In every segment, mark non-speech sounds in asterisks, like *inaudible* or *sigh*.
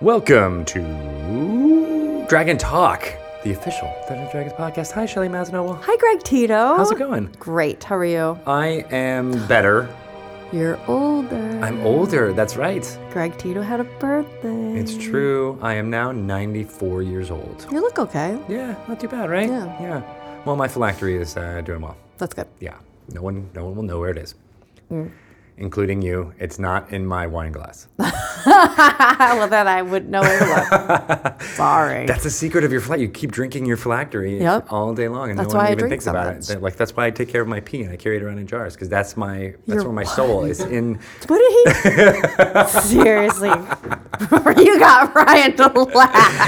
Welcome to Dragon Talk, the official Dungeons Dragons podcast. Hi, Shelly Mazanoble. Hi, Greg Tito. How's it going? Great. How are you? I am better. You're older. I'm older. That's right. Greg Tito had a birthday. It's true. I am now 94 years old. You look okay. Yeah, not too bad, right? Yeah. Yeah. Well, my phylactery is uh, doing well. That's good. Yeah. No one, no one will know where it is, Mm. including you. It's not in my wine glass. *laughs* *laughs* well, then I wouldn't know look. *laughs* Sorry. That's the secret of your flight. You keep drinking your phylactery Yep. all day long, and That's no one even thinks so about much. it. Like that's why I take care of my pee and I carry it around in jars because that's my that's Your where my soul is in. *laughs* what did he? Seriously. you got Ryan to laugh.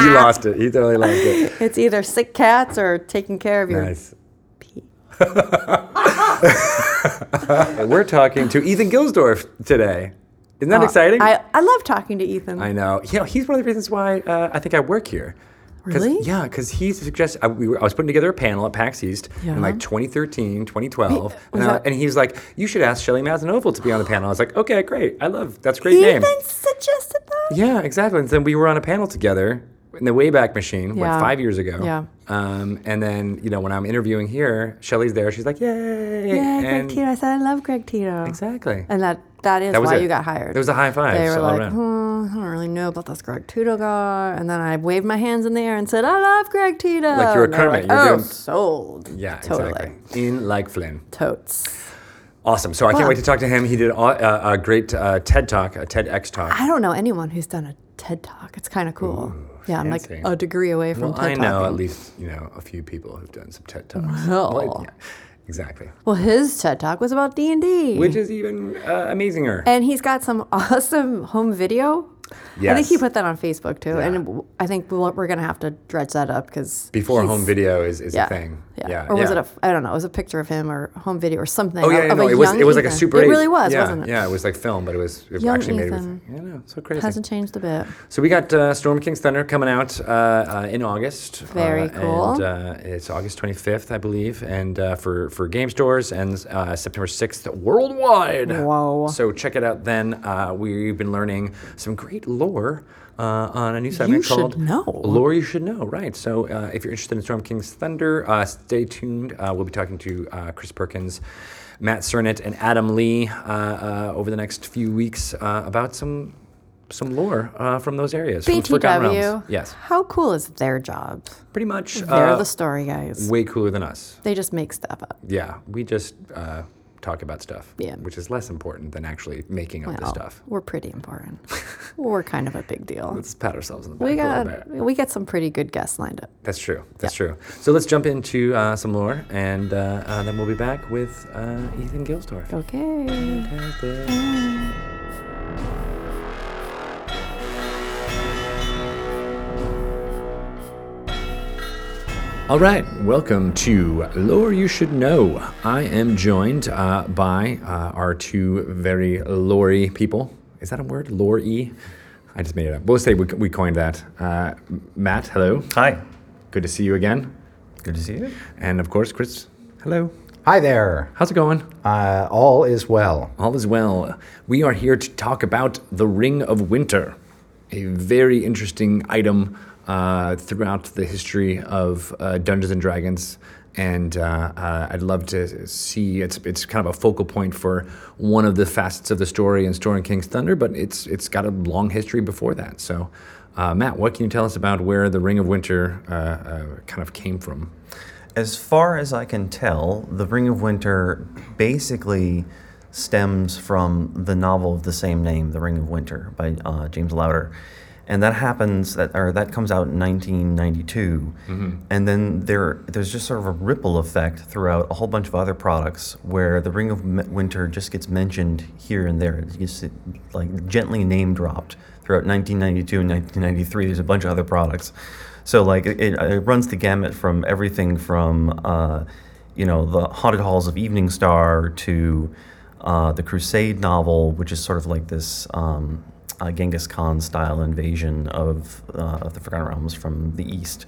he lost it. He totally lost it. It's either sick cats or taking care of your Nice. pee. We're talking to Ethan Gilsdorf today. Isn't that Uh, exciting? I, I love talking to Ethan. I know. You know, he's one of the reasons why uh, I think I work here. Really? Yeah, because he suggested I, we were, I was putting together a panel at PAX East Yeah. in like 2013, 2012, was and, I- and he's like, "You should ask Shelly Mazanoble to be on the panel." I was like, "Okay, great. I love that's a great Ethan name." Ethan suggested that? Yeah, exactly. And then we were on a panel together in the Wayback Machine, Yeah. like five years ago. Yeah. Um, and then you know when I'm interviewing here, Shelly's there. She's like, "Yay!" Yeah, Greg Tito. I said I love Greg Tito. exactly. And that that is That why it. you got hired. There was a high five. They were like, I don't really know about this Greg Tito guy. And then I waved my hands in the air and said, I love Greg Tito. Like you're a Kermit, Like, you were oh, doing- sold. Yeah, totally. exactly. In like Flynn. Totes. Awesome. So I can't wait to talk to him. He did a, a, a great uh, TED talk, a TEDx talk. I don't know anyone who's done a TED Talk. It's kind of cool. yeah, I'm like a degree away from well, TED I know Talking. at least you know a few people who've done some TED talks. Well. yeah, exactly. Well, his TED Talk was about D&D. Which is even uh, amazinger. and he's got some *laughs* awesome home video. I think he put that on Facebook too. And I think we'll- we're going to have to dredge that up because Before home video is, is yeah, a thing. Yeah. Yeah. Or was yeah. it a? I don't know. It was a picture of him or home video or something. Oh yeah, of, yeah of no, a it was it was like a super. It really was, yeah, wasn't it? Yeah, it was like film, but it was it Young actually made it. Ethan. Was, yeah, no, so crazy. Hasn't changed a bit. So we got uh, Storm King's Thunder coming out uh, uh, in August. Very uh, cool. And uh, it's August 25th, I believe, and uh, for for game stores and uh, September 6th worldwide. Whoa. So check it out. Then uh, we've been learning some great lore. Uh, on a new segment should called know. Lore You Should Know, right? So uh, if you're interested in Storm King's Thunder, uh, stay tuned. Uh, we'll be talking to uh, Chris Perkins, Matt Sernett, and Adam Lee uh, uh, over the next few weeks uh, about some some lore uh, from those areas. from Forgotten Realms. BTW. Yes, How cool is their job? pretty much. They're uh, the story guys. way cooler than us. They just make stuff up. Yeah, we just uh, talk about stuff, Yeah. which is less important than actually making up the stuff. We're pretty important. *laughs* we're kind of a big deal. Let's pat ourselves on the back We a got bit. we got some pretty good guests lined up. That's true. That's true. So let's jump into uh, some lore, and uh, uh, then we'll be back with uh, Ethan Gilsdorf. Okay. Fantastic. All right, welcome to Lore You Should Know. I am joined uh, by uh, our two very lorey people. Is that a word? Lorey? I just made it up. We'll say we, we coined that. Uh, Matt, hello. Hi. Good to see you again. Good to see you. And of course, Chris, hello. Hi there. How's it going? Uh, all is well. All is well. We are here to talk about the Ring of Winter, a very interesting item uh, throughout the history of uh, Dungeons and Dragons. And uh, uh, I'd love to see it's it's kind of a focal point for one of the facets of the story in Storm King's Thunder, but it's it's got a long history before that. So, uh, Matt, what can you tell us about where the Ring of Winter uh, kind of came from? As far as I can tell, The Ring of Winter basically stems from the novel of the same name, The Ring of Winter, by James Lowder. And that happens, that, or that comes out in 1992. And then there, there's just sort of a ripple effect throughout a whole bunch of other products where The Ring of Winter just gets mentioned here and there. It gets like gently name dropped throughout 1992 and 1993. There's a bunch of other products. So like it, it runs the gamut from everything from uh, you know the haunted halls of Eveningstar to uh, the Crusade novel, which is sort of like this um, uh, Genghis Khan style invasion of, uh, of the Forgotten Realms from the east,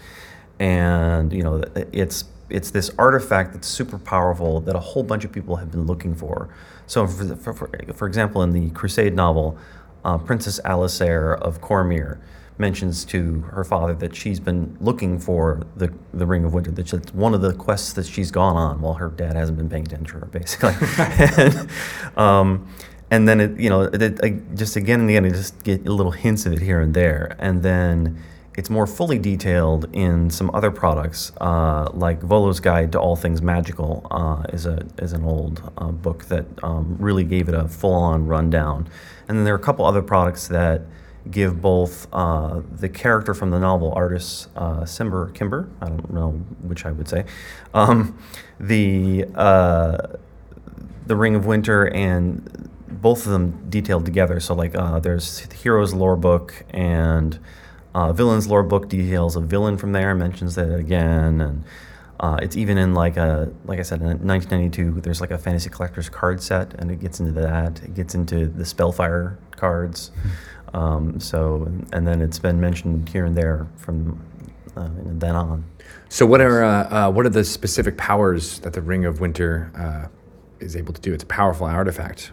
and you know it's it's this artifact that's super powerful that a whole bunch of people have been looking for. So, for, for, for, example, in the Crusade novel, uh, Princess Alusair of Cormyr mentions to her father that she's been looking for the, the Ring of Winter. That it's one of the quests that she's gone on while her dad hasn't been paying attention to her, basically. *laughs* and, um, and then it, you know, it, it, just again and again, I just get little hints of it here and there, and then it's more fully detailed in some other products, uh, like Volo's Guide to All Things Magical uh, is a is an old uh, book that um, really gave it a full-on rundown. And then there are a couple other products that give both uh, the character from the novel Artus uh, Simber Kimber, I don't know which I would say, um, the uh, the Ring of Winter and both of them detailed together. So like uh, there's Heroes lore book and uh, Villains lore book details a villain from there, mentions that again, and uh, it's even in like a like I said in 1992. There's like a fantasy collector's card set, and it gets into that. It gets into the Spellfire cards. Um, so and then it's been mentioned here and there from uh, then on. So what are uh, uh, what are the specific powers that the Ring of Winter uh, is able to do? It's a powerful artifact.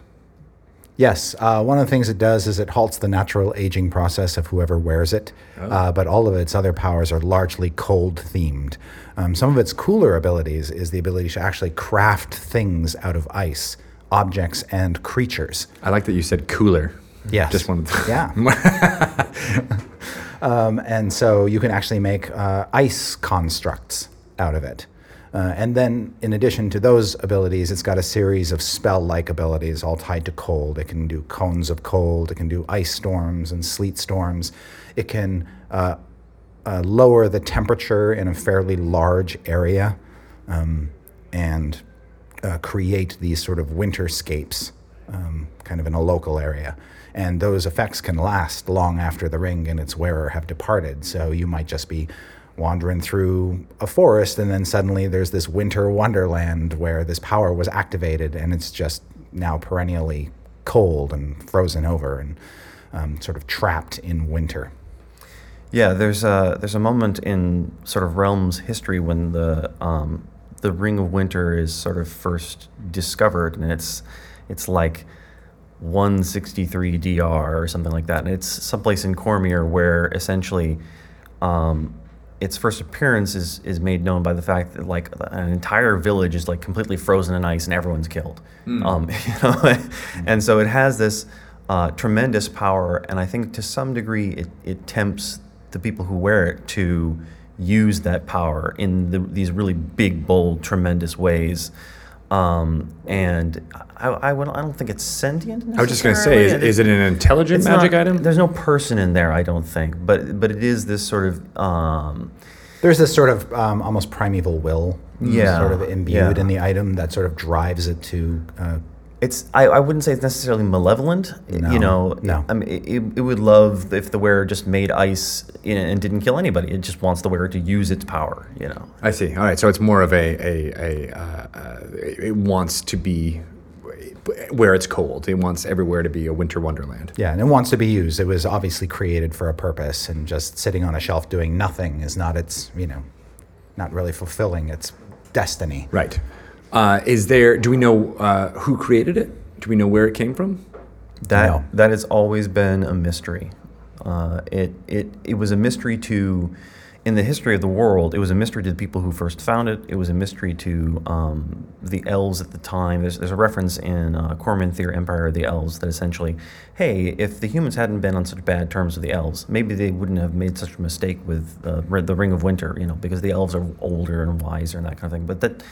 Yes, uh, one of the things it does is it halts the natural aging process of whoever wears it, uh, but all of its other powers are largely cold themed. Um, some of its cooler abilities is the ability to actually craft things out of ice, objects, and creatures. I like that you said cooler. Yes. Just one. Yeah. *laughs* um, and so you can actually make uh, ice constructs out of it. Uh, and then, in addition to those abilities, it's got a series of spell like abilities all tied to cold. It can do cones of cold, it can do ice storms and sleet storms. It can uh, uh, lower the temperature in a fairly large area um, and uh, create these sort of winterscapes, um, kind of in a local area. And those effects can last long after the ring and its wearer have departed. So you might just be wandering through a forest, and then suddenly there's this winter wonderland where this power was activated, and it's just now perennially cold and frozen over and um, sort of trapped in winter. Yeah, there's a there's a moment in sort of Realm's history when the um, the Ring of Winter is sort of first discovered, and it's it's like 163 DR or something like that, and it's someplace in Cormyr where essentially um, its first appearance is is made known by the fact that like an entire village is like completely frozen in ice and everyone's killed. Um, *laughs* you know, *laughs* and so it has this uh, tremendous power, and I think to some degree it it tempts the people who wear it to use that power in the, these really big, bold, tremendous ways. Um, and I, I, would- I don't think it's sentient. I was just going to say, is, is it an intelligent It's magic not- item? There's no person in there, I don't think, but but it is this sort of um, There's this sort of um, almost primeval will, Yeah, sort of imbued yeah. in the item that sort of drives it to. Uh, It's I, I wouldn't say it's necessarily malevolent. No, you know, no. I mean, it, it it would love if the wearer just made ice and didn't kill anybody. It just wants the wearer to use its power. You know. I see. All right. So it's more of a a, a uh, uh, it wants to be where it's cold. It wants everywhere to be a winter wonderland. yeah, and it wants to be used. It was obviously created for a purpose, and just sitting on a shelf doing nothing is not its, you know, not really fulfilling its destiny. Right. Uh, is there? Do we know uh, who created it? Do we know where it came from? That No. that has always been a mystery. Uh, it it it was a mystery to, in the history of the world, it was a mystery to the people who first found it. It was a mystery to um, the elves at the time. There's there's a reference in uh, Cormanthyr Empire of the Elves that essentially, hey, if the humans hadn't been on such bad terms with the elves, maybe they wouldn't have made such a mistake with uh, the Ring of Winter. You know, because the elves are older and wiser and that kind of thing. But that.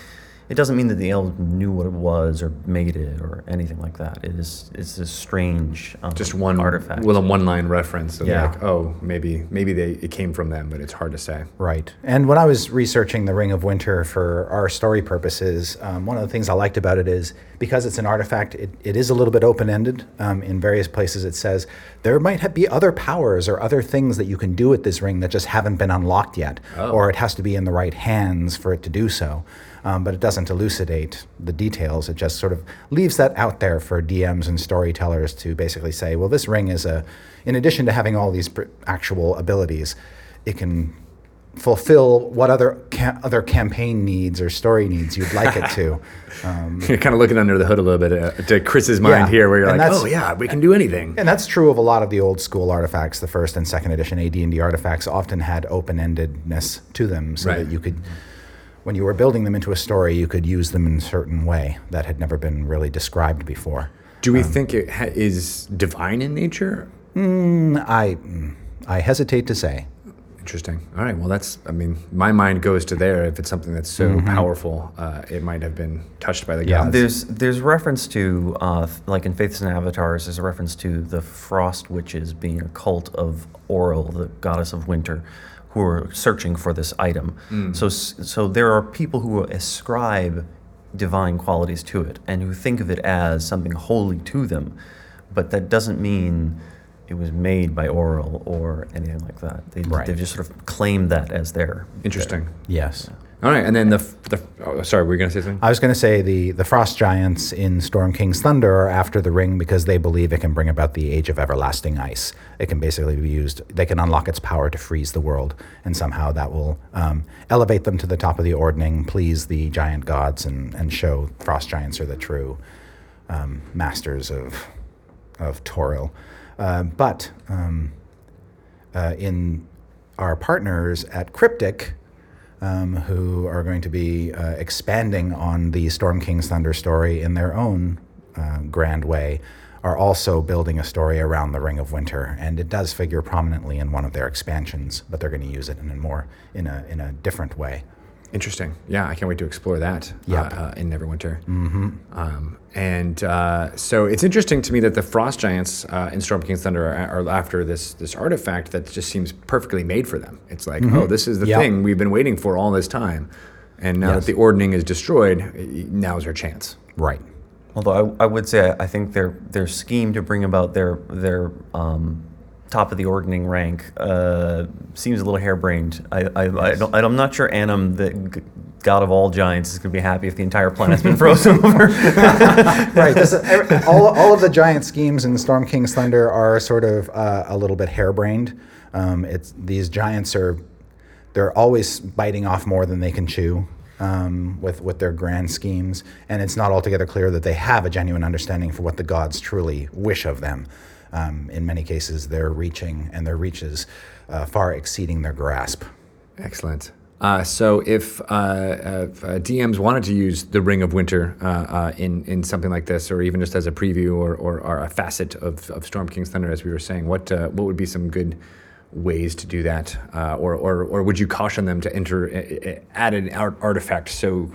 It doesn't mean that the elves knew what it was or made it or anything like that. It is it's a strange um, Just one artifact. Well, a one-line reference. Of Yeah. Like, oh, maybe maybe they it came from them, but it's hard to say. Right. And when I was researching the Ring of Winter for our story purposes, um, one of the things I liked about it is because it's an artifact, it, it is a little bit open ended. Um, in various places, it says there might ha- be other powers or other things that you can do with this ring that just haven't been unlocked yet, or it has to be in the right hands for it to do so. Um, but it doesn't elucidate the details. It just sort of leaves that out there for DMs and storytellers to basically say, well, this ring is a, in addition to having all these pr- actual abilities, it can fulfill what other ca- other campaign needs or story needs you'd like it to. Um, *laughs* You're kind of looking under the hood a little bit uh, to Chris's mind Yeah, here, where you're like, oh yeah, we can do anything. and that's true of a lot of the old school artifacts. The first and second edition AD&D artifacts often had open-endedness to them, so Right. that you could, when you were building them into a story, you could use them in a certain way that had never been really described before. Do Um, we think it ha- is divine in nature? Mm, I, I hesitate to say. Interesting. All right. Well, that's. I mean, my mind goes to there. If it's something that's so Mm-hmm. powerful, uh, it might have been touched by the Yeah. gods. There's there's reference to uh, like in Faiths and Avatars. There's a reference to the Frost Witches being a cult of Auril, the goddess of winter, who are searching for this item. Mm. So so there are people who ascribe divine qualities to it and who think of it as something holy to them, but that doesn't mean it was made by Auril or anything like that. They, Right. They've just sort of claimed that as their Interesting. Yes. All right. And then the the. Oh, sorry. Were you gonna say something? I was going to say the, the Frost Giants in Storm King's Thunder are after the ring because they believe it can bring about the Age of Everlasting Ice. It can basically be used, they can unlock its power to freeze the world, and somehow that will um, elevate them to the top of the ordning, please the giant gods, and, and show Frost Giants are the true um, masters of, of Toril. Uh, but um, uh, in our partners at Cryptic, um, who are going to be uh, expanding on the Storm King's Thunder story in their own uh, grand way, are also building a story around the Ring of Winter, and it does figure prominently in one of their expansions, but they're going to use it in a more in a in a different way. Interesting. Yeah, I can't wait to explore that Yep. uh, uh, in Neverwinter. Mm-hmm. Um, and uh, so it's interesting to me that the Frost Giants uh, in Storm King's Thunder are, are after this this artifact that just seems perfectly made for them. It's like, oh, this is the Yep. thing we've been waiting for all this time, and now Yes. that the ordning is destroyed, now's our chance. Right. Although I, I would say I, I think their their scheme to bring about their their um, top of the ordning rank uh, seems a little harebrained. I, I, I don't, I'm not sure Annam, the g- god of all giants, is going to be happy if the entire planet's been frozen *laughs* over. *laughs* right. This, all, all of the giant schemes in Storm King's Thunder are sort of uh, a little bit harebrained. Um, it's these giants are they're always biting off more than they can chew um, with with their grand schemes, and it's not altogether clear that they have a genuine understanding for what the gods truly wish of them. Um, in many cases, they're reaching, and their reaches uh, far exceeding their grasp. Excellent. Uh, so if, uh, uh, uh, DMs wanted to use the Ring of Winter uh, uh, in in something like this, or even just as a preview or, or, or a facet of, of Storm King's Thunder, as we were saying, what uh, what would be some good ways to do that, uh, or, or or would you caution them to enter add an art- artifact so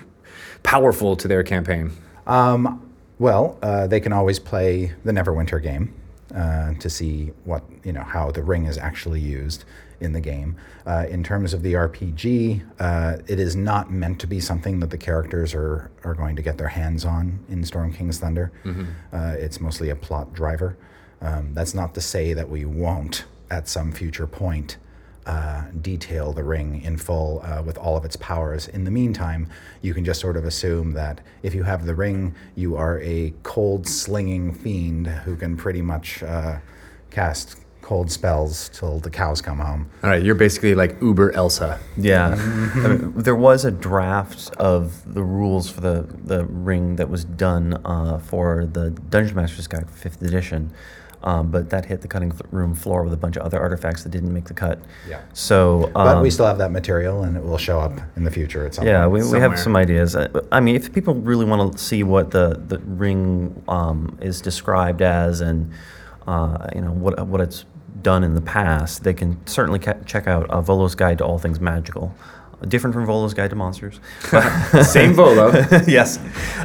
powerful to their campaign? Um, well, uh, they can always play the Neverwinter game uh, to see what you know how the ring is actually used in the game. Uh, in terms of the RPG, uh, it is not meant to be something that the characters are are going to get their hands on in Storm King's Thunder. Uh, it's mostly a plot driver. Um, that's not to say that we won't at some future point uh, detail the ring in full uh, with all of its powers. In the meantime, you can just sort of assume that if you have the ring, you are a cold slinging fiend who can pretty much uh, cast cold spells till the cows come home. All right, you're basically like Uber Elsa. Yeah, I mean, there was a draft of the rules for the, the ring that was done uh, for the Dungeon Master's Guide Fifth Edition, um, but that hit the cutting room floor with a bunch of other artifacts that didn't make the cut. Yeah. So, But we um, still have that material, and it will show up in the future at some yeah, point. we, we have some ideas. Uh, I mean, if people really want to see what the the ring um, is described as, and uh, you know what what it's done in the past, they can certainly ca- check out uh, Volo's Guide to All Things Magical. Different from Volo's Guide to Monsters. *laughs* Same Volo. *laughs* yes,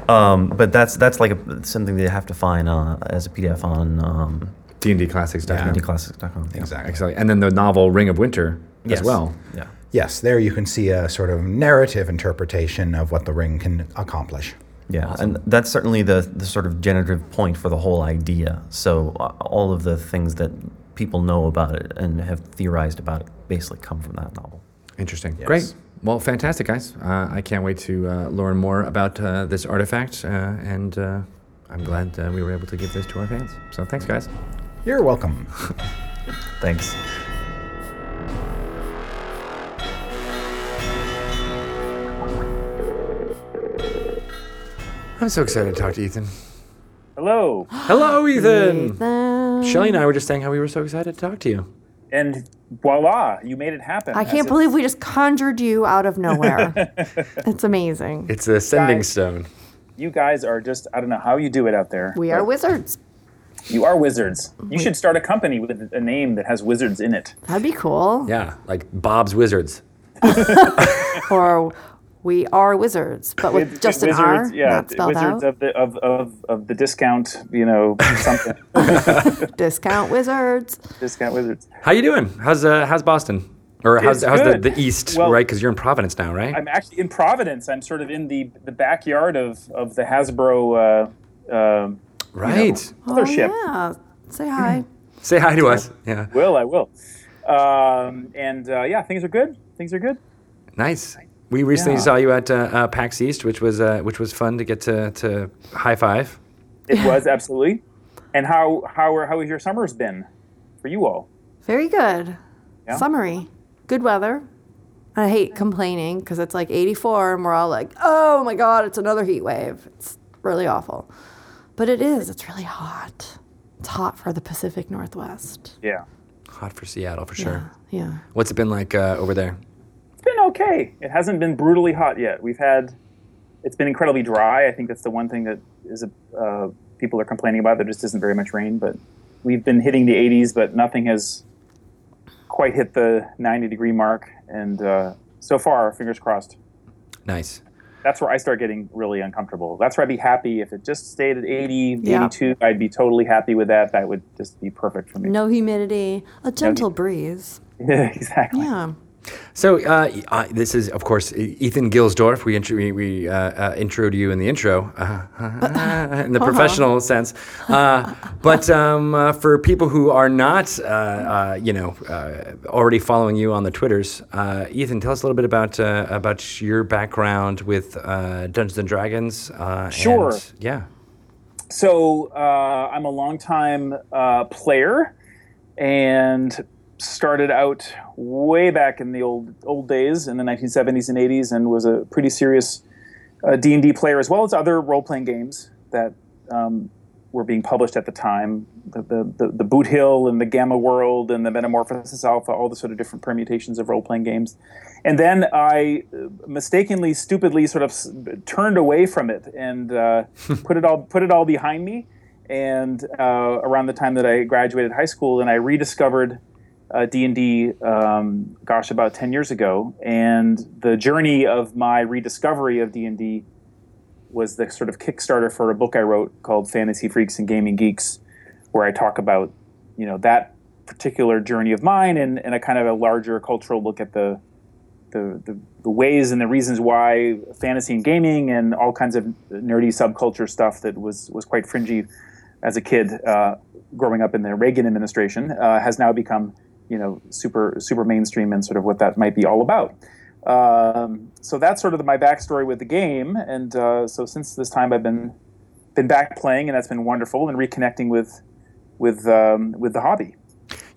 um, but that's that's like a, something they have to find uh, as a PDF on um, D&D Classics.com. Yeah. DClassics.com. Yeah. Exactly. Excellent. And then the novel Ring of Winter Yes. as well. Yeah. Yes, there you can see a sort of narrative interpretation of what the ring can accomplish. Yeah, and that's certainly the, the sort of generative point for the whole idea. So uh, all of the things that people know about it and have theorized about it basically come from that novel. Interesting. Yes. Great. Well, fantastic, guys. Uh, I can't wait to uh, learn more about uh, this artifact, uh, and uh, I'm glad uh, we were able to give this to our fans. So thanks, guys. You're welcome. *laughs* thanks. I'm so excited to talk to Ethan. Hello. Hello, Ethan. Ethan. Shelly and I were just saying how we were so excited to talk to you. And voila, you made it happen. I As can't it- believe we just conjured you out of nowhere. *laughs* it's amazing. It's a sending Guys. stone. you guys are just, I don't know how you do it out there. We are wizards. You are wizards. You should start a company with a name that has wizards in it. That'd be cool. Yeah, like Bob's Wizards. *laughs* Or we are wizards, but with Wiz- just an wizards, R, yeah, not spelled wizards out. of the of, of of the discount, you know, something. *laughs* Discount wizards. discount wizards. How you doing? How's uh, how's Boston? Or how's It's how's the, the East, Well- right? Because you're in Providence now, right? I'm actually in Providence. I'm sort of in the the backyard of of the Hasbro uh, uh, right. mothership. Oh, yeah. Say hi. *clears throat* Say hi to us. Yeah. Will I will. Um, and uh, yeah, things are good. Things are good. Nice. We recently Yeah. saw you at uh, uh, PAX East, which was uh, which was fun to get to, to high five. It was absolutely. And how how are, how has your summers been for you all? Very good. Yeah? Summery. Good weather. I hate complaining because it's like 84 and we're all like, oh my God, it's another heat wave. It's really awful. But it is. It's really hot. It's hot for the Pacific Northwest. Yeah, Hot for Seattle for sure. Yeah. What's it been like uh, over there? It's been okay. It hasn't been brutally hot yet. We've had. It's been incredibly dry. I think that's the one thing that is uh, people are complaining about. There just isn't very much rain, but we've been hitting the 80s, but nothing has quite hit the 90 degree mark. And uh, so far, fingers crossed. Nice. that's where I start getting really uncomfortable. That's where I'd be happy if it just stayed at 80, Yeah. 82. I'd be totally happy with that. That would just be perfect for me. No humidity, a gentle breeze. *laughs* Yeah, exactly. Yeah. So uh, uh, this is, of course, Ethan Gilsdorf. We intro, we, we uh, uh, introed you in the intro, uh, *laughs* in the professional sense. Uh, but um, uh, for people who are not, uh, uh, you know, uh, already following you on the Twitters, uh, Ethan, tell us a little bit about uh, about your background with uh, Dungeons and Dragons. Uh, Sure. and- yeah. So uh, I'm a longtime uh, player and started out way back in the old old days in the 1970s and 80s and was a pretty serious uh, D&D player as well as other role-playing games that um, were being published at the time. The, the, the, the Boot Hill and the Gamma World and the Metamorphosis Alpha all the sort of different permutations of role-playing games. And then I uh, mistakenly stupidly sort of s- turned away from it and uh, *laughs* put it all put it all behind me. And uh, around the time that I graduated high school and I rediscovered uh, D&D, um, gosh, about 10 years ago. And the journey of my rediscovery of D&D was the sort of Kickstarter for a book I wrote called Fantasy Freaks and Gaming Geeks, where I talk about, you know, that particular journey of mine and, and a kind of a larger cultural look at the, the, the, the ways and the reasons why fantasy and gaming and all kinds of nerdy subculture stuff that was, was quite fringy as a kid uh, growing up in the Reagan administration uh, has now become, you know, super super mainstream and sort of what that might be all about. Um, so that's sort of the, my backstory with the game, and uh, so since this time I've been been back playing, and that's been wonderful, and reconnecting with with um, with the hobby.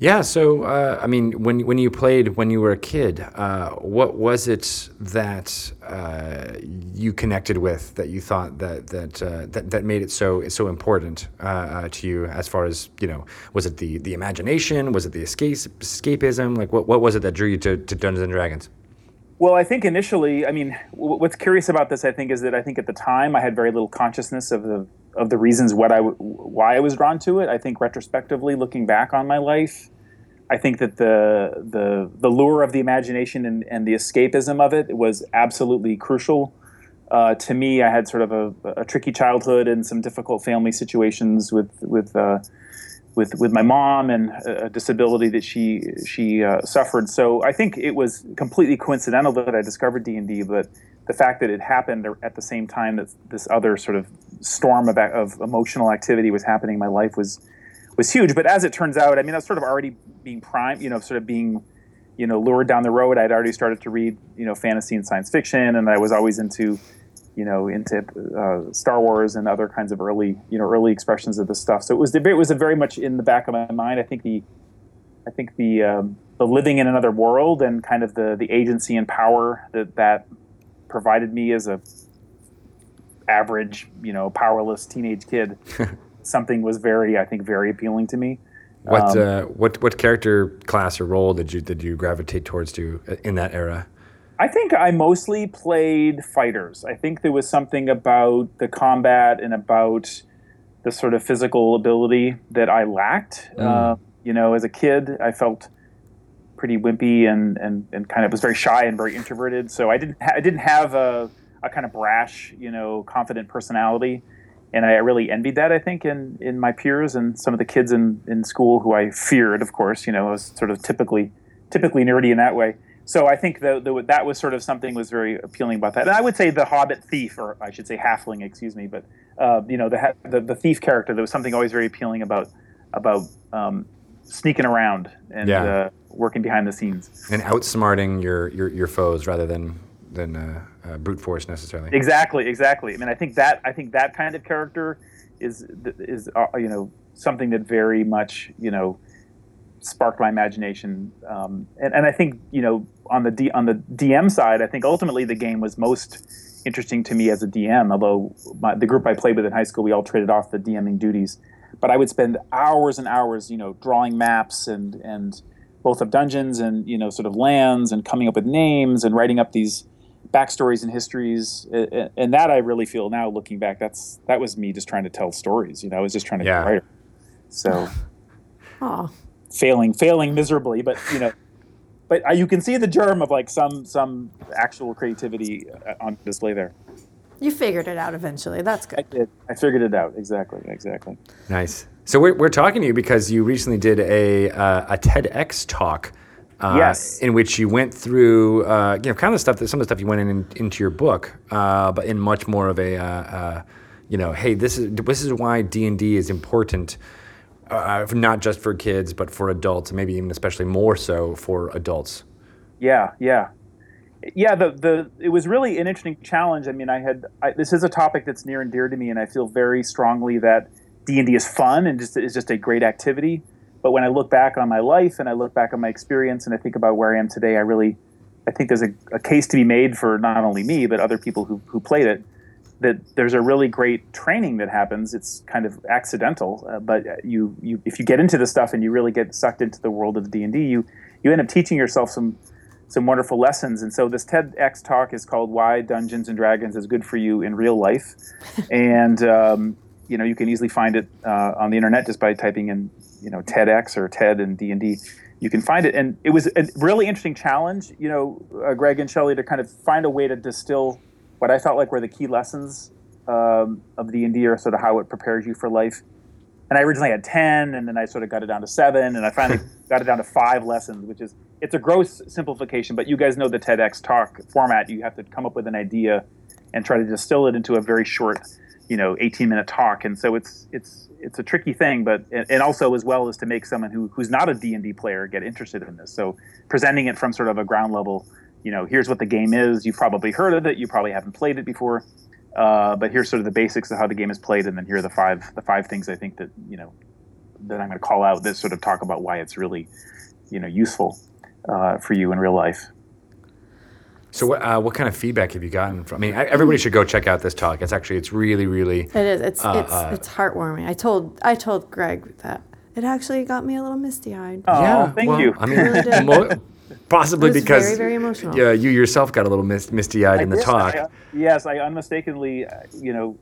Yeah. So, uh, I mean, when when you played when you were a kid, uh, what was it that uh, you connected with that you thought that that uh, that, that made it so so important uh, uh, to you? As far as you know, was it the the imagination? Was it the escape escapism? Like, what what was it that drew you to, to Dungeons and Dragons? Well, I think initially, I mean, what's curious about this, I think, is that I think at the time I had very little consciousness of the of the reasons what I why I was drawn to it. I think retrospectively, looking back on my life, I think that the the the lure of the imagination and, and the escapism of it was absolutely crucial. Uh, to me, I had sort of a, a tricky childhood and some difficult family situations with with uh, with with my mom and a disability that she she uh, suffered. So I think it was completely coincidental that I discovered D and D, but the fact that it happened at the same time that this other sort of storm of, of emotional activity was happening in my life was was huge. But as it turns out, I mean, I was sort of already being primed, you know, sort of being you know lured down the road. I'd already started to read you know fantasy and science fiction, and I was always into you know into uh, Star Wars and other kinds of early you know early expressions of this stuff. So it was it was a very much in the back of my mind. I think the I think the um, the living in another world and kind of the the agency and power that that provided me as a average, you know, powerless teenage kid, *laughs* something was very, I think, very appealing to me. What Um, uh, what what character class or role did you did you gravitate towards to uh, in that era? I think I mostly played fighters. I think there was something about the combat and about the sort of physical ability that I lacked. Uh, you know, as a kid, I felt pretty wimpy and, and, and kind of was very shy and very introverted. So I didn't ha- I didn't have a, a kind of brash, you know, confident personality. And I really envied that, I think, in, in my peers and some of the kids in, in school who I feared, of course. You know, I was sort of typically typically nerdy in that way. So I think the, the, that was sort of something was very appealing about that. And I would say the Hobbit thief, or I should say halfling, excuse me, but uh, you know the, the the thief character. There was something always very appealing about about um, sneaking around and Yeah. uh, working behind the scenes. And outsmarting your your, your foes rather than than uh, uh, brute force necessarily. Exactly, exactly. I mean, I think that I think that kind of character is is uh, you know something that very much you know sparked my imagination. Um, and, and I think you know on the D, on the DM side, I think ultimately the game was most interesting to me as a DM. Although my, the group I played with in high school, we all traded off the DMing duties, but I would spend hours and hours, you know, drawing maps and and both of dungeons and you know sort of lands and coming up with names and writing up these backstories and histories A- a- and that i really feel now looking back that's that was me just trying to tell stories you know i was just trying to Yeah. be a writer so Oh, failing failing miserably but you know *laughs* but uh, you can see the germ of like some some actual creativity uh, on display there you figured it out eventually. That's good. i good. did i figured it out exactly exactly Nice. So we're, we're talking to you because you recently did a uh, a TEDx talk. Uh, Yes. In which you went through, uh, you know, kind of stuff that some of the stuff you went in, into your book, uh, but in much more of a, uh, uh, you know, hey, this is this is why D and D is important, uh, not just for kids, but for adults, maybe even especially more so for adults. Yeah, yeah, yeah. The the it was really an interesting challenge. I mean, I had I, this is a topic that's near and dear to me, and I feel very strongly that D and D is fun and just is just a great activity. But when I look back on my life and I look back on my experience and I think about where I am today, I really I think there's a, a case to be made for not only me but other people who who played it that there's a really great training that happens. It's kind of accidental, uh, but you you if you get into the stuff and you really get sucked into the world of D and D, you you end up teaching yourself some some wonderful lessons. And so this TEDx talk is called "Why Dungeons and Dragons is Good for You in Real Life," *laughs* and um, you know you can easily find it uh, on the internet just by typing in you know TEDx or TED and D and D. You can find it, and it was a really interesting challenge, you know, uh, Greg and Shelly, to kind of find a way to distill what I felt like were the key lessons um, of and D, or sort of how it prepares you for life. And I originally had ten, and then I sort of got it down to seven, and I finally *laughs* got it down to five lessons, which is it's a gross simplification. But you guys know the TEDx talk format. You have to come up with an idea and try to distill it into a very short, you know, 18 minute talk. And so it's it's it's a tricky thing, but and and also as well as to make someone who who's not a D and D player get interested in this. So presenting it from sort of a ground level, you know, here's what the game is. You've probably heard of it. You probably haven't played it before. Uh, but here's sort of the basics of how the game is played, and then here are the five the five things I think that you know that I'm going to call out that sort of talk about why it's really you know useful uh, for you in real life. So what uh, what kind of feedback have you gotten from? I mean, everybody should go check out this talk. It's actually it's really really It is. It's Uh, it's uh, it's heartwarming. I told I told Greg that it actually got me a little misty eyed. Oh, yeah. thank well, you. I *laughs* mean, Really did. mo- possibly It was because very, very emotional. Yeah, you yourself got a little mis- misty eyed in the did. talk. I- yes, I unmistakably, uh, you know,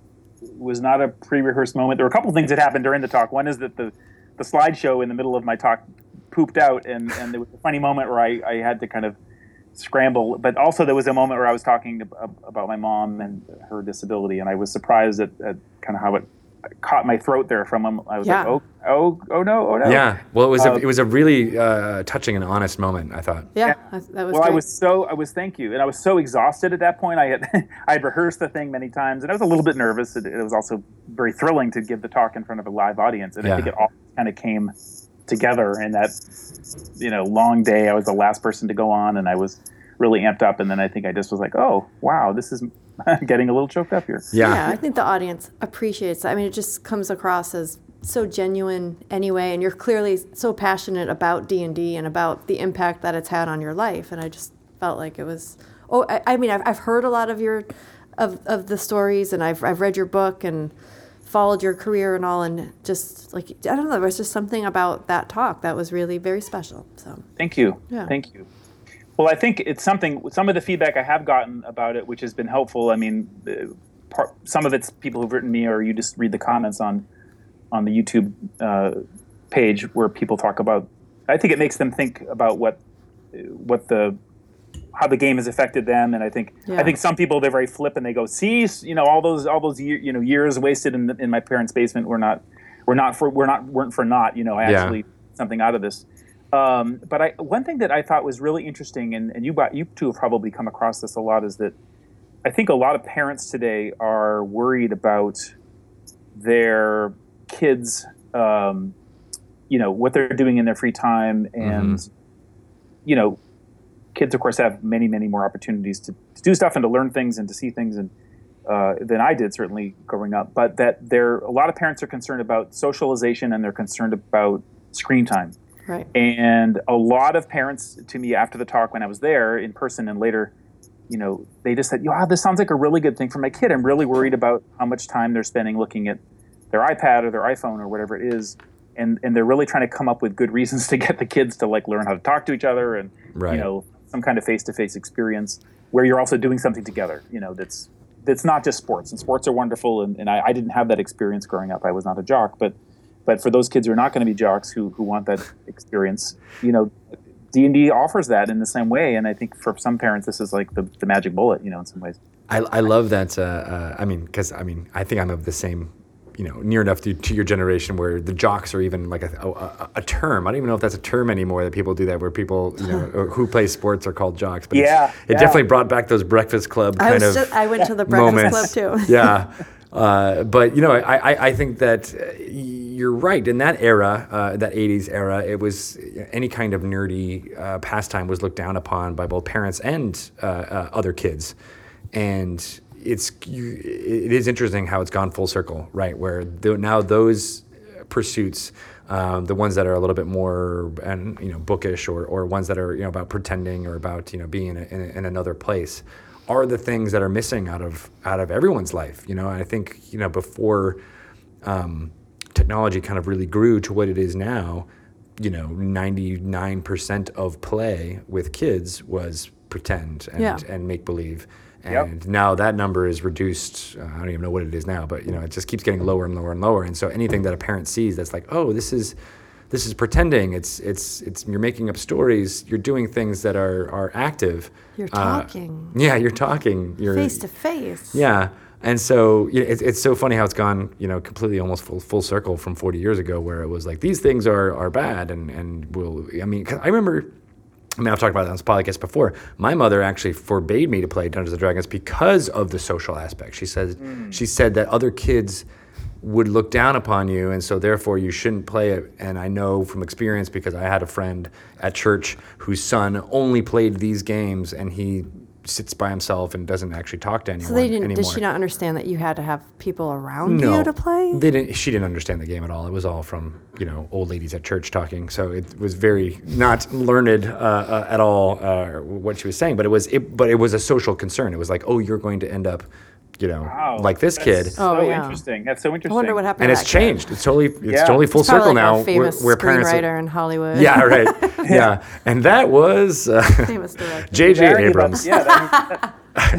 was not a pre-rehearsed moment. There were a couple things that happened during the talk. One is that the the slideshow in the middle of my talk pooped out, and and there was a funny moment where I, I had to kind of scramble. But also there was a moment where I was talking to, about my mom and her disability, and I was surprised at, at kind of how it caught my throat there from him. I was Yeah. like, oh, oh, oh no, oh no. Yeah, well, it was a, Uh, it was a really uh, touching and honest moment. I thought. yeah, I, that was well, I was so I was thank you, and I was so exhausted at that point. I had *laughs* I had rehearsed the thing many times, and I was a little bit nervous. It, it was also very thrilling to give the talk in front of a live audience, and I think it all kind of came together in that you know long day. I was the last person to go on, and I was really amped up. And then I think I just was like, oh wow, this is *laughs* getting a little choked up here. Yeah. yeah, I think the audience appreciates that. I mean, it just comes across as so genuine anyway, and you're clearly so passionate about D and D and about the impact that it's had on your life. And I just felt like it was. Oh, I, I mean, I've, I've heard a lot of your of, of the stories, and I've, I've read your book and followed your career and all, and just like, I don't know, there was just something about that talk that was really very special. So, Thank you. Yeah. Thank you. Well, I think it's something. Some of the feedback I have gotten about it, which has been helpful. I mean, uh, part, some of it's people who've written me, or you just read the comments on on the YouTube uh, page where people talk about. I think it makes them think about what uh, what the how the game has affected them, and I think Yeah. I think some people they're very flip and they go, "See, you know, all those all those year, you know years wasted in, the, in my parents' basement were not were not for were not weren't for naught." You know, I Yeah. actually something out of this. Um, but I, one thing that I thought was really interesting, and, and you, you two have probably come across this a lot, is that I think a lot of parents today are worried about their kids, um, you know, what they're doing in their free time. And, you know, kids, of course, have many, many more opportunities to, to do stuff and to learn things and to see things and, uh, than I did, certainly growing up. But that there, a lot of parents are concerned about socialization and they're concerned about screen time. Right. And a lot of parents to me after the talk when I was there in person and later, you know, they just said, "Yeah, this sounds like a really good thing for my kid. I'm really worried about how much time they're spending looking at their iPad or their iPhone or whatever it is." And and they're really trying to come up with good reasons *laughs* to get the kids to like learn how to talk to each other and Right. you know some kind of face-to-face experience where you're also doing something together. You know, that's that's not just sports. And sports are wonderful. And, and I, I didn't have that experience growing up. I was not a jock, but but for those kids who are not going to be jocks who, who want that *laughs* experience, you know, D and D offers that in the same way. And I think for some parents, this is like the, the magic bullet, you know, in some ways. I, I love that. Uh, uh, I mean, because I mean, I think I'm of the same, you know, near enough to, to your generation where the jocks are even like a, a, a term. I don't even know if that's a term anymore that people do that, where people, you know, *laughs* who play sports are called jocks. But it's- Yeah, it yeah. definitely brought back those Breakfast Club I kind was of just, I went to the Breakfast moments. Club too. yeah. Uh, but you know, I, I, I think that uh, you're right. In that era, uh, that '80s era, it was any kind of nerdy uh, pastime was looked down upon by both parents and uh, uh, other kids, and it's you, it is interesting how it's gone full circle, right? Where tho- now those pursuits. Um, the ones that are a little bit more and you know bookish or, or ones that are you know about pretending or about you know being in, a, in, a, in another place are the things that are missing out of out of everyone's life you know I think you know before um, technology kind of really grew to what it is now you know 99% of play with kids was pretend and, Yeah. and make believe Yep. and now that number is reduced. Uh, I don't even know what it is now, but you know, it just keeps getting lower and lower and lower. And so anything that a parent sees that's like, oh, this is this is pretending. It's it's it's you're making up stories. You're doing things that are are active. You're Uh, talking yeah, you're talking. You're face to face. yeah. And so you know, it's, it's so funny how it's gone, you know, completely almost full, full circle from 40 years ago, where it was like these things are, are bad, and and will. I mean, I remember. I mean, I've talked about it on this podcast before. My mother actually forbade me to play Dungeons and Dragons because of the social aspect. She said mm. she said that other kids would look down upon you, and so therefore you shouldn't play it. And I know from experience because I had a friend at church whose son only played these games, and he sits by himself and doesn't actually talk to anyone So they didn't. anymore. Did she not understand that you had to have people around no, you to play? They didn't. She didn't understand the game at all. It was all from you know old ladies at church talking. So it was very not learned uh, uh, at all uh, what she was saying. But it was it. But it was a social concern. It was like, oh, you're going to end up, you know, Wow. like this That's kid. So Oh, yeah. interesting. That's so interesting. I wonder what happened. and it's that kid. changed. It's totally it's Yeah. totally full He's circle like now. A famous where, where parents. screenwriter in Hollywood. yeah, right. *laughs* yeah, and that was uh, famous director. J.J. Abrams. yeah, that, *laughs* *laughs* I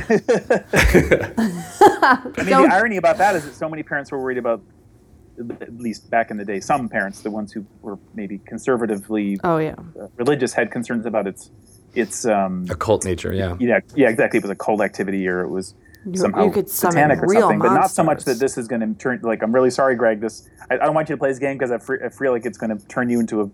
mean, Don't- the irony about that is that so many parents were worried about, at least back in the day, some parents, the ones who were maybe conservatively Oh yeah. uh, religious, had concerns about its its um, Occult nature. Yeah. yeah yeah exactly it was a cult activity or it was You- somehow you could summon satanic or real something, but not so much that this is going to turn. Like I'm really sorry, Greg. This I, I don't want you to play this game because I, I feel like it's going to turn you into a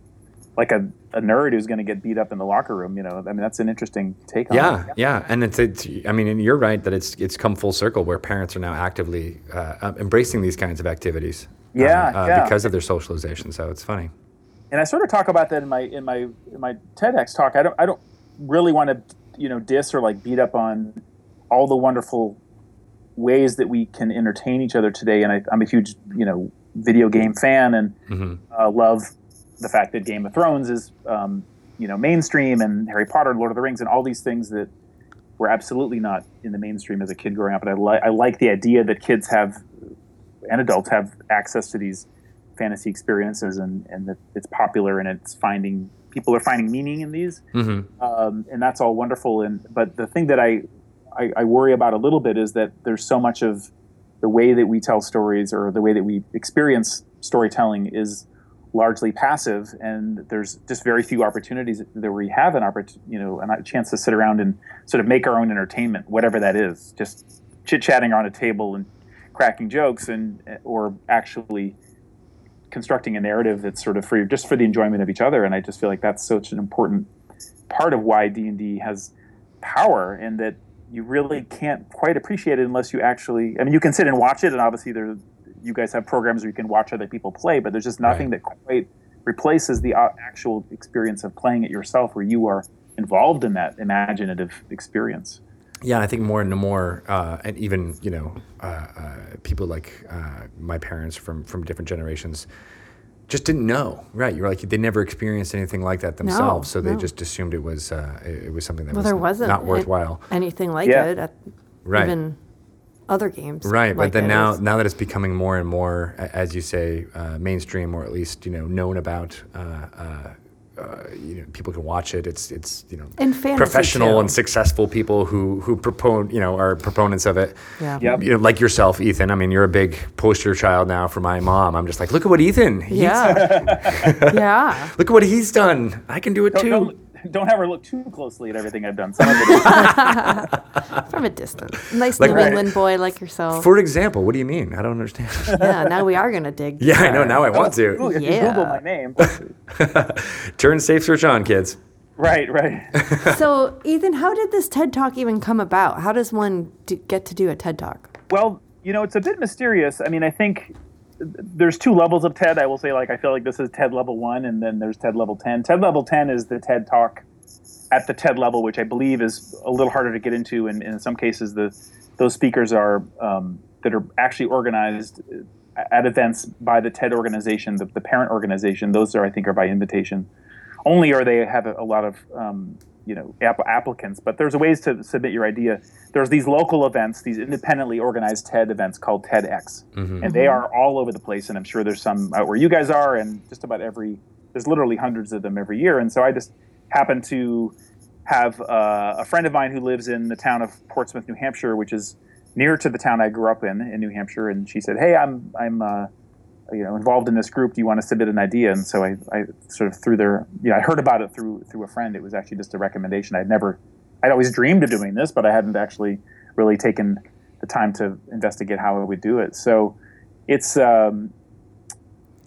like a, a nerd who's going to get beat up in the locker room. You know, I mean that's an interesting take on Yeah, it. yeah, and it's, it's. I mean, and you're right that it's it's come full circle where parents are now actively uh, uh, embracing these kinds of activities. uh, Yeah, uh, yeah. because of their socialization. So it's funny. and I sort of talk about that in my in my in my TEDx talk. I don't I don't really want to you know diss or like beat up on all the wonderful ways that we can entertain each other today. And I, I'm a huge you know video game fan and Mhm. uh, love the fact that Game of Thrones is um, you know mainstream and Harry Potter, Lord of the Rings, and all these things that were absolutely not in the mainstream as a kid growing up. But I like I like the idea that kids have and adults have access to these fantasy experiences and and that it's popular and it's finding people are finding meaning in these um, and that's all wonderful and but the thing that I, I i worry about a little bit is that there's so much of the way that we tell stories or the way that we experience storytelling is largely passive and there's just very few opportunities that we have an opportunity you know a chance to sit around and sort of make our own entertainment whatever that is just chit-chatting around a table and cracking jokes and or actually constructing a narrative that's sort of for just for the enjoyment of each other. And i just feel like that's such an important part of why d&d has power and that you really can't quite appreciate it unless you actually i mean you can sit and watch it and obviously there you guys have programs where you can watch other people play but there's just nothing Right. that quite replaces the uh, actual experience of playing it yourself where you are involved in that imaginative experience Yeah, I think more and more, uh, and even you know, uh, uh, people like uh, my parents from from different generations just didn't know. Right, you're like they never experienced anything like that themselves, so they no. just assumed it was uh, it, it was something that Well, was there wasn't not it- worthwhile. anything like Yeah. it at Right. even other games. Right, but then now is. now that it's becoming more and more, as you say, uh, mainstream or at least you know known about. Uh, uh, you know, people can watch it. It's it's you know In fantasy, professional too. and successful people who who propone you know are proponents of it. Yeah. Yep. You know, like yourself, Ethan. I mean, you're a big poster child now for my mom. I'm just like, look at what Ethan. He's, Yeah. *laughs* yeah. *laughs* Look at what he's done. I can do it don't, too. don't, *laughs* don't ever look too closely at everything i've done some of it is *laughs* *laughs* From a distance. Nice Like- New England boy like yourself. For example, what do you mean? I don't understand. yeah, now we are going to dig. yeah, I know. Now I want to. Ooh, if you Yeah. google my name Turn safe search on, kids. right right So, Ethan, how did this TED Talk even come about? How does one do, get to do a TED Talk? Well, you know, it's a bit mysterious. I mean, I think there's two levels of TED. I will say, like, I feel like this is TED level one, and then there's TED level 10. TED level 10 is the TED talk at the TED level, which I believe is a little harder to get into. And, in some cases, the those speakers are um, that are actually organized uh, at events by the TED organization, the, the parent organization. Those are, I think, are by invitation only, or they have a, a lot of um, you know app- applicants. But there's ways to submit your idea. There's these local events, these independently organized TED events called TEDx, and they are all over the place. And I'm sure there's some out where you guys are, and just about every there's literally hundreds of them every year. And so I just happen to have uh, a friend of mine who lives in the town of Portsmouth, New Hampshire, which is near to the town I grew up in in New Hampshire. And she said, "Hey, I'm I'm uh, you know involved in this group. Do you want to submit an idea?" And so I, I sort of through their you know I heard about it through through a friend. It was actually just a recommendation. I'd never I'd always dreamed of doing this, but I hadn't actually really taken the time to investigate how I would do it. So it's um,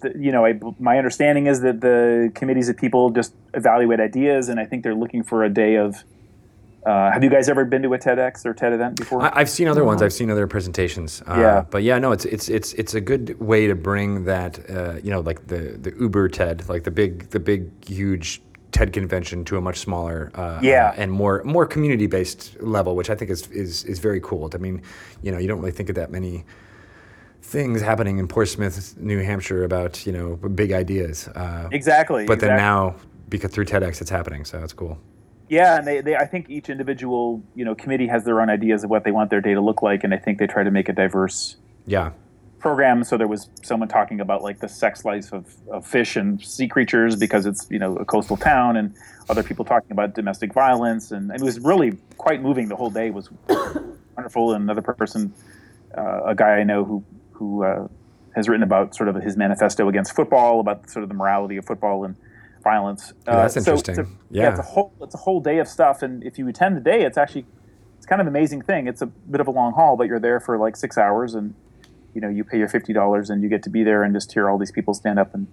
the, you know I, my understanding is that the committees of people just evaluate ideas, and I think they're looking for a day of. Uh, have you guys ever been to a TEDx or TED event before? I, I've seen other ones. I've seen other presentations. Uh, Yeah. But yeah, no, it's it's it's it's a good way to bring that uh, you know like the the Uber TED, like the big the big huge TED convention to a much smaller uh, Yeah. uh, and more more community based level, which I think is is is very cool. I mean, you know, you don't really think of that many things happening in Portsmouth, New Hampshire about you know big ideas. Uh, exactly. but then now because through TEDx it's happening, so it's cool. Yeah, and they, they I think each individual you know committee has their own ideas of what they want their day to look like, and I think they try to make a diverse Yeah. program. So there was someone talking about like the sex life of, of fish and sea creatures because it's you know a coastal town, and other people talking about domestic violence, and it was really quite moving. The whole day was *coughs* wonderful. And another person, uh, a guy I know who who uh, has written about sort of his manifesto against football, about sort of the morality of football and violence. Yeah, that's Uh, so it's a- interesting. yeah, it's a whole it's a whole day of stuff, and if you attend the day, it's actually it's kind of an amazing thing. It's a bit of a long haul, but you're there for like six hours, and you know you pay your fifty dollars, and you get to be there and just hear all these people stand up and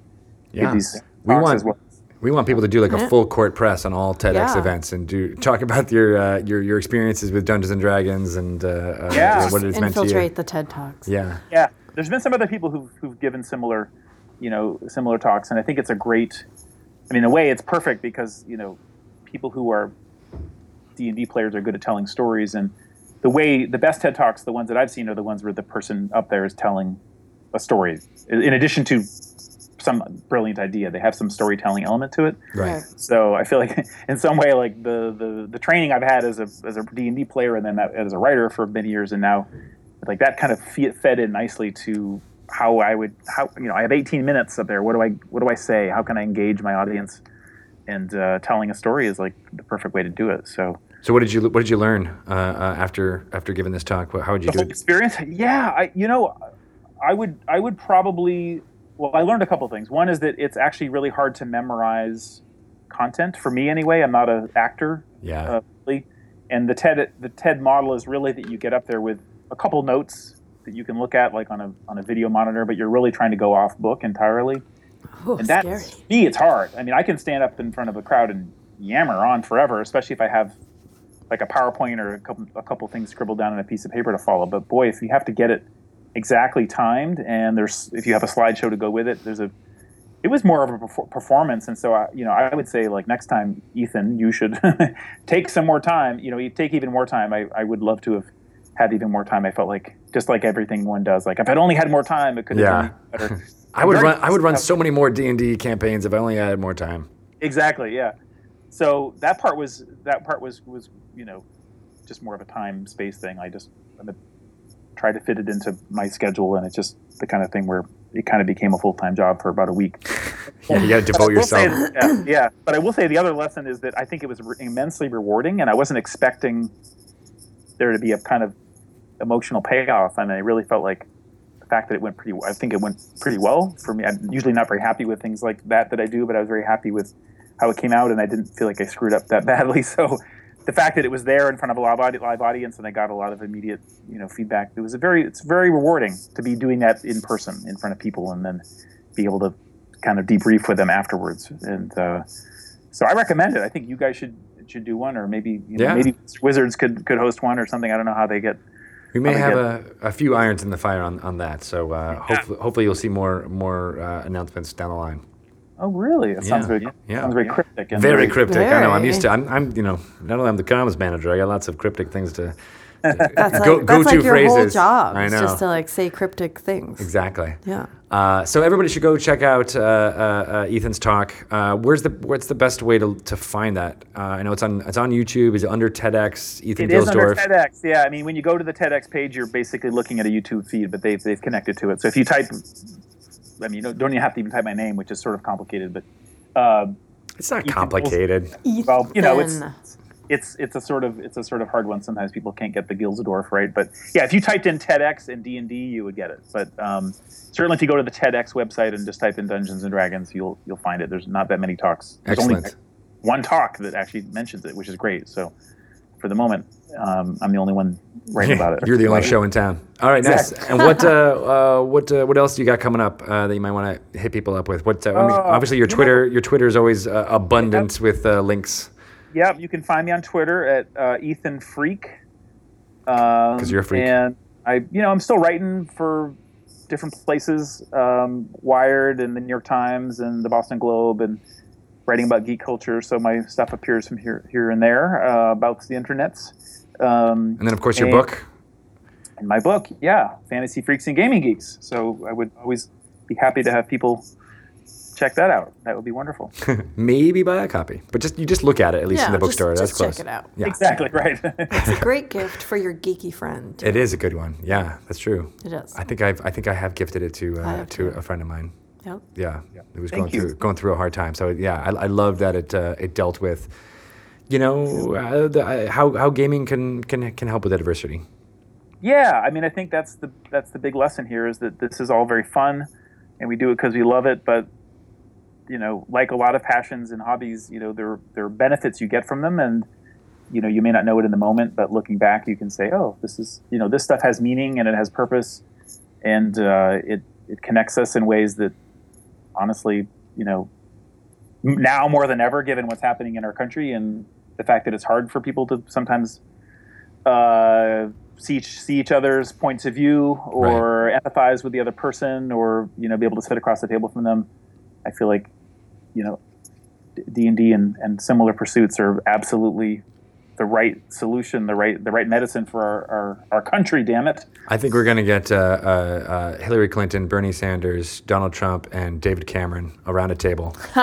Yeah. give these We talks want- as well. We want people to do like a full court press on all TEDx Yeah. events and do talk about your uh, your your experiences with Dungeons and Dragons and uh, uh, Yeah. what it's meant to you. Infiltrate the TED Talks. Yeah, Yeah, there's been some other people who've who've given similar, you know, similar talks, and I think it's a great. I mean, in a way, it's perfect because you know, people who are D and D players are good at telling stories, and the way the best TED talks, the ones that I've seen, are the ones where the person up there is telling a story, in addition to some brilliant idea. They have some storytelling element to it. Right. So I feel like *laughs* in some way, like the the, the training I've had as a as a D and D player and then that, as a writer for many years, and now like that kind of fed in nicely to how I would how you know I have 18 minutes up there. What do I what do I say? How can I engage my audience? And uh, telling a story is like the perfect way to do it. So So what did you what did you learn uh, uh, after after giving this talk? How would you the do whole experience yeah i you know i would i would probably well i learned a couple things one is that it's actually really hard to memorize content for me anyway i'm not an actor Yeah. uh, really. and the ted the ted model is really that you get up there with a couple notes that you can look at like on a on a video monitor but you're really trying to go off book entirely. Oh, and scary. me it's hard. I mean i can stand up in front of a crowd and yammer on forever especially if i have like a powerpoint or a couple a couple things scribbled down on a piece of paper to follow. But boy if you have to get it exactly timed and there's if you have a slideshow to go with it there's a it was more of a performance. And so I, you know i would say like next time ethan you should *laughs* take some more time you know you take even more time. I, I would love to have had even more time i felt like just like everything one does like if i'd only had more time it could have Yeah. been better *laughs* I would run I would run so many more D and D campaigns if I only had more time. Exactly. Yeah. So that part was that part was was you know just more of a time space thing. I just I'm gonna try to fit it into my schedule, and it's just the kind of thing where it kind of became a full time job for about a week. *laughs* Yeah, you got to devote will say yourself. yeah, yeah, but I will say the other lesson is that I think it was re- immensely rewarding, and I wasn't expecting there to be a kind of emotional payoff, and I really felt like the fact that it went pretty. I think it went pretty well for me. I'm usually not very happy with things like that that I do, but I was very happy with how it came out, and I didn't feel like I screwed up that *laughs* badly. So the fact that it was there in front of a live, live audience and I got a lot of immediate you know feedback, it was a very it's very rewarding to be doing that in person in front of people, and then be able to kind of debrief with them afterwards. And uh, so I recommend it. I think you guys should should do one, or maybe you know, Yeah. maybe Wizards could could host one or something. I don't know how they get. We may have a, a few irons in the fire on, on that. So uh, hopefully, hopefully you'll see more more uh, announcements down the line. Oh, really? That sounds Yeah. very Yeah. sounds very cryptic. And Very cryptic. I know. I'm used to. I'm, I'm. You know. Not only I'm the comms manager. I got lots of cryptic things to. *laughs* That's Go- like, go-to that's like your whole job. I know. just to like say cryptic things. Exactly. Yeah. Uh, so everybody should go check out uh, uh, uh, Ethan's talk. Uh, where's the what's the best way to, to find that? Uh, I know it's on it's on YouTube. Is it under TEDx Ethan It is under TEDx. Yeah, I mean, when you go to the TEDx page, you're basically looking at a YouTube feed, but they've they've connected to it. So if you type, I mean, you don't, don't even have to even type my name, which is sort of complicated, but uh, It's not Ethan complicated. well, you know, it's Ethan. It's it's a sort of it's a sort of hard one. Sometimes people can't get the Gilsdorf right, but yeah, if you typed in TEDx and D and D, you would get it. But um, certainly, if you go to the TEDx website and just type in Dungeons and Dragons, you'll you'll find it. There's not that many talks. There's only Excellent. one talk that actually mentions it, which is great. So for the moment, um, I'm the only one writing about it. *laughs* You're the only *laughs* show in town. All right, nice. And what *laughs* uh, uh, what uh, what else do you got coming up uh, that you might want to hit people up with? What uh, I mean, Uh, obviously your Twitter your Twitter is always uh, abundant with uh, links Yep, you can find me on Twitter at uh, Ethan Freak. Because 'Cause you're a freak. And I, you know, I'm still writing for different places, um, Wired and the New York Times and the Boston Globe, and writing about geek culture. So my stuff appears from here, here and there uh, about the internets. Um, and then of course your And- book. and my book, yeah, Fantasy Freaks and Gaming Geeks. So I would always be happy to have people check that out. That would be wonderful. *laughs* Maybe buy a copy, but just you just look at it at least Yeah, in the just- bookstore. That's just close. check it out. Yeah, exactly right. *laughs* It's a great gift for your geeky friend. it is a good one. Yeah, that's true. It is. I think I've I think I have gifted it to uh, to a friend of mine. Yep. Yeah, it was Thank going you. through going through a hard time. So yeah, I, I love that it uh, it dealt with, you know, uh, the, uh, how how gaming can can can help with adversity. Yeah, I mean, I think that's the that's the big lesson here is that this is all very fun, and we do it because we love it. But you know, like a lot of passions and hobbies, you know, there there are benefits you get from them, and you know, you may not know it in the moment, but looking back, you can say, oh, this is you know, this stuff has meaning and it has purpose, and uh, it it connects us in ways that, honestly, you know, now more than ever, given what's happening in our country and the fact that it's hard for people to sometimes uh, see see each other's points of view or empathize with the other person or you know be able to sit across the table from them. I feel like you know d&d and, and similar pursuits are absolutely the right solution, the right the right medicine for our, our, our country. Damn it! I think we're going to get uh, uh, uh, Hillary Clinton, Bernie Sanders, Donald Trump, and David Cameron around a table. *laughs*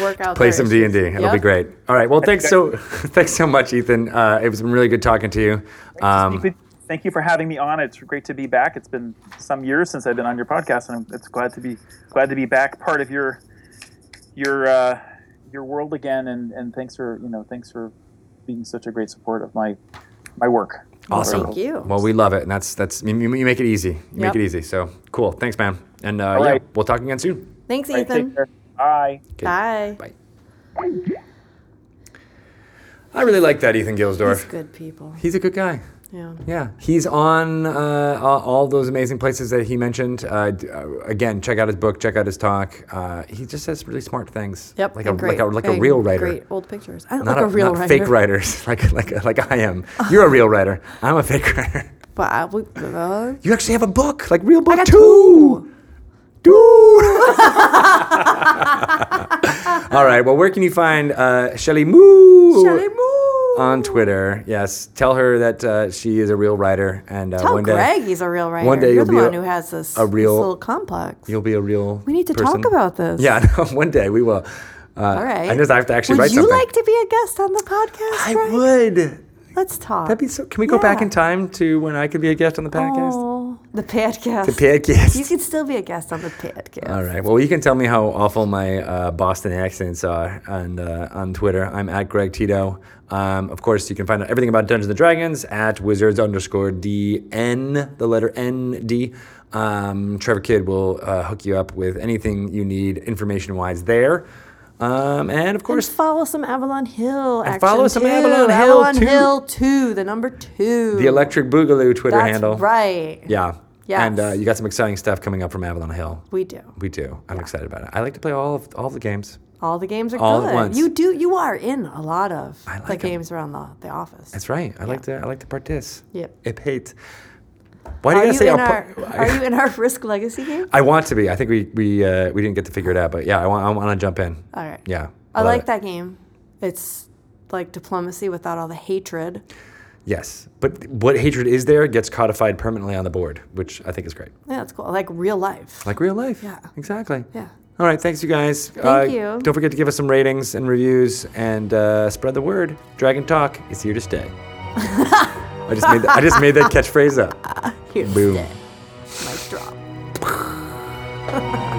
Work out. Play some D and D. It'll Yep. be great. All right. Well, thanks so *laughs* thanks so much, Ethan. Uh, it was really good talking to you. Um, Speak with- Thank you for having me on. It's great to be back. It's been some years since I've been on your podcast, and I'm, it's glad to be glad to be back, part of your your uh, your world again. And, and thanks for you know thanks for being such a great support of my my work. Awesome. Thank you. Well, we love it, and that's that's you, you make it easy. You make it easy. So cool. Thanks, man. And uh, All yeah, right. we'll talk again soon. Thanks, All right, Ethan. take care. Bye. Okay, Bye. Bye. I really like that Ethan He's Gilsdorf. good people. He's a good guy. Yeah. Yeah, he's on uh, all those amazing places that he mentioned. Uh, uh, again, check out his book, check out his talk. Uh, he just says really smart things. Yep. like a great, like a like a real writer, Great old pictures. I don't like a, real not writer. fake writers *laughs* like like like I am. *laughs* You're a real writer. I'm a fake writer. But I would, You actually have a book, like real book too. Two. *laughs* All right. Well, where can you find uh, Shelly Moo? Shelley Moo. On Twitter. Yes, tell her that uh, she is a real writer, and uh, Tell one day Greg he's a real writer. one day You're the be a- one who has this, a real- this little complex. you'll be a real. We need to person. talk about this. Yeah, *laughs* no, one day we will. Uh, All right. I just I have to actually Would write something. Would you like to be a guest on the podcast? I Greg? would. Let's talk. That'd be so. Can we go back in time to when I could be a guest on the podcast? Oh, the podcast. The podcast. You can still be a guest on the podcast. All right. Well, you can tell me how awful my uh, Boston accents are on uh, on Twitter. I'm at Greg Tito. Um, of course, you can find out everything about Dungeons and Dragons at Wizards underscore DN, the letter N D. Um, Trevor Kidd will uh, hook you up with anything you need information wise there. Um, and of And course, follow some Avalon Hill. And action follow some too. Avalon Hill, Avalon too. Hill 2, the number 2. the Electric Boogaloo Twitter That's handle. right. Yeah. Yes. And uh, you got some exciting stuff coming up from Avalon Hill. We do. We do. I'm excited about it. I like to play all of all of the games. All the games are All at once. You do. You are in a lot of I like the 'em. games around the, the office. That's right. I like to. I like to partic. Yep. It hate. Why do Are you you, say? our, *laughs* are you in our Risk Legacy game? I want to be. I think we we uh, we didn't get to figure it out, but yeah, I want I want to jump in. All right. Yeah. I love like it. that game. It's like diplomacy without all the hatred. Yes, but what hatred is there gets codified permanently on the board, which I think is great. Yeah, that's cool. Like real life. Like real life. Yeah. Exactly. Yeah. All right. Thanks, you guys. Thank you. Don't forget to give us some ratings and reviews and uh, spread the word. Dragon Talk is here to stay. *laughs* I just made that, I just made that catchphrase up. Here to Boom. Mic drop. *laughs*